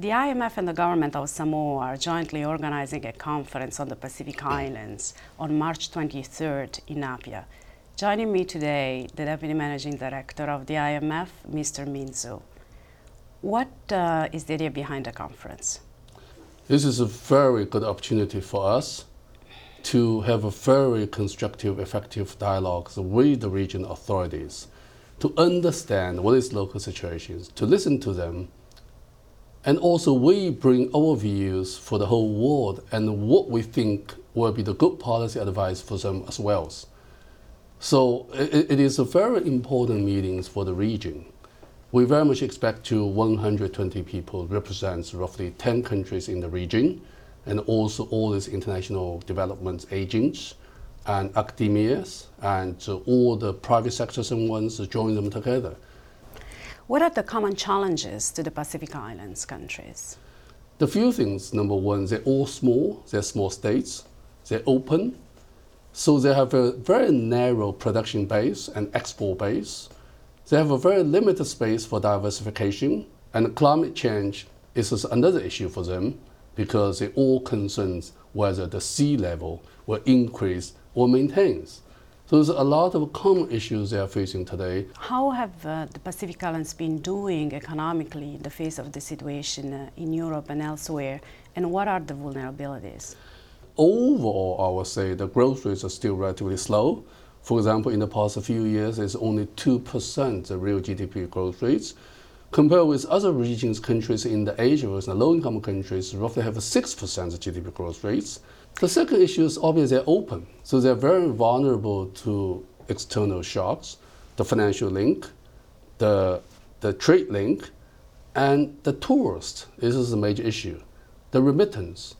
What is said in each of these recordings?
The IMF and the government of Samoa are jointly organizing a conference on the Pacific Islands on March 23rd in Apia. Joining me today, the Deputy Managing Director of the IMF, Mr. Min Zhu. What uh, is the idea behind the conference? This is a very good opportunity for us to have a very constructive, effective dialogue with the region authorities to understand what is local situations, to listen to them, and also we bring our views for the whole world and what we think will be the good policy advice for them as well. So it, it is a very important meeting for the region. We very much expect to 120 people represents roughly 10 countries in the region and also all these international development agents and academias and all the private sectors and ones join them together. What are the common challenges to the Pacific Islands countries? The few things, number one, they're all small, they're small states, they're open, so they have a very narrow production base and export base. They have a very limited space for diversification, and climate change is another issue for them because it all concerns whether the sea level will increase or maintains. So there's a lot of common issues they are facing today. How have uh, the Pacific Islands been doing economically in the face of the situation uh, in Europe and elsewhere, and what are the vulnerabilities? Overall, I would say the growth rates are still relatively slow. For example, in the past few years, it's only 2% the real GDP growth rates. Compared with other regions, countries in the Asia and low-income countries roughly have a 6% GDP growth rates. The second issue is obviously they're open, so they're very vulnerable to external shocks, the financial link, the, the trade link, and the tourist. This is a major issue, the remittance,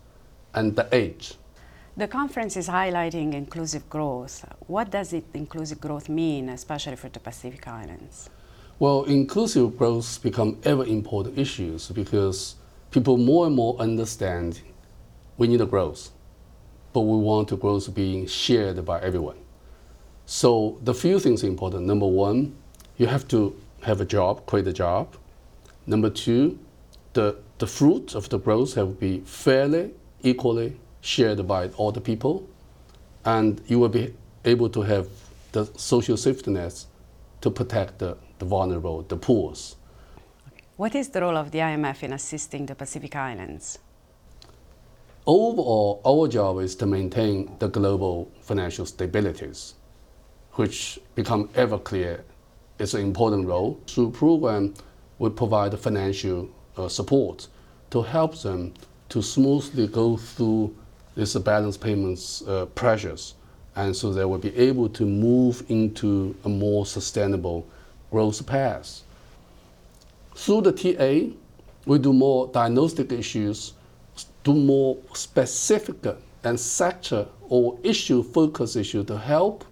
and the age. The conference is highlighting inclusive growth. What does it, inclusive growth mean, especially for the Pacific Islands? Well, inclusive growth become ever important issues because people more and more understand we need a growth, but we want the growth being shared by everyone. So the few things important. Number one, you have to have a job, create a job. Number two, the, the fruit of the growth have to be fairly, equally shared by all the people, and you will be able to have the social safety nets to protect the, the vulnerable, the poor. What is the role of the IMF in assisting the Pacific Islands? Overall, our job is to maintain the global financial stabilities, which become ever clear is an important role. Through program, we provide financial uh, support to help them to smoothly go through these balance payments uh, pressures and so they will be able to move into a more sustainable growth path. Through the TA, we do more diagnostic issues, do more specific and sector or issue focus issue to help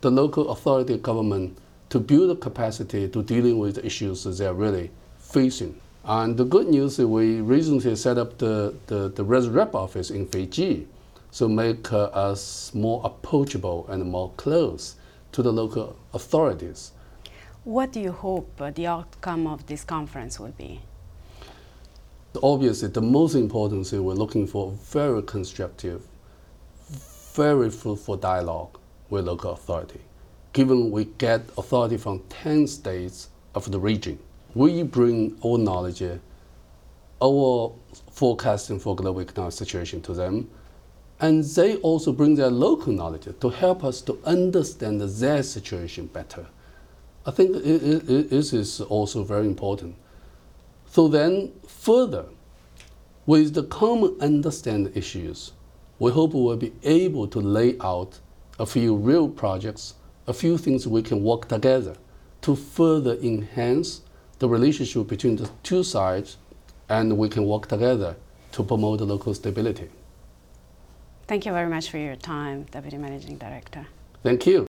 the local authority government to build the capacity to dealing with the issues that they are really facing. And the good news is we recently set up the, the, the rep office in Fiji so make uh, us more approachable and more close to the local authorities. What do you hope the outcome of this conference will be? Obviously, the most important thing we're looking for very constructive, very fruitful dialogue with local authority. Given we get authority from 10 states of the region, we bring our knowledge, our forecasting for global economic situation to them, and they also bring their local knowledge to help us to understand their situation better. I think it, it, it is also very important. So then, further, with the common understand issues, we hope we will be able to lay out a few real projects, a few things we can work together to further enhance the relationship between the two sides, and we can work together to promote local stability. Thank you very much for your time, Deputy Managing Director. Thank you.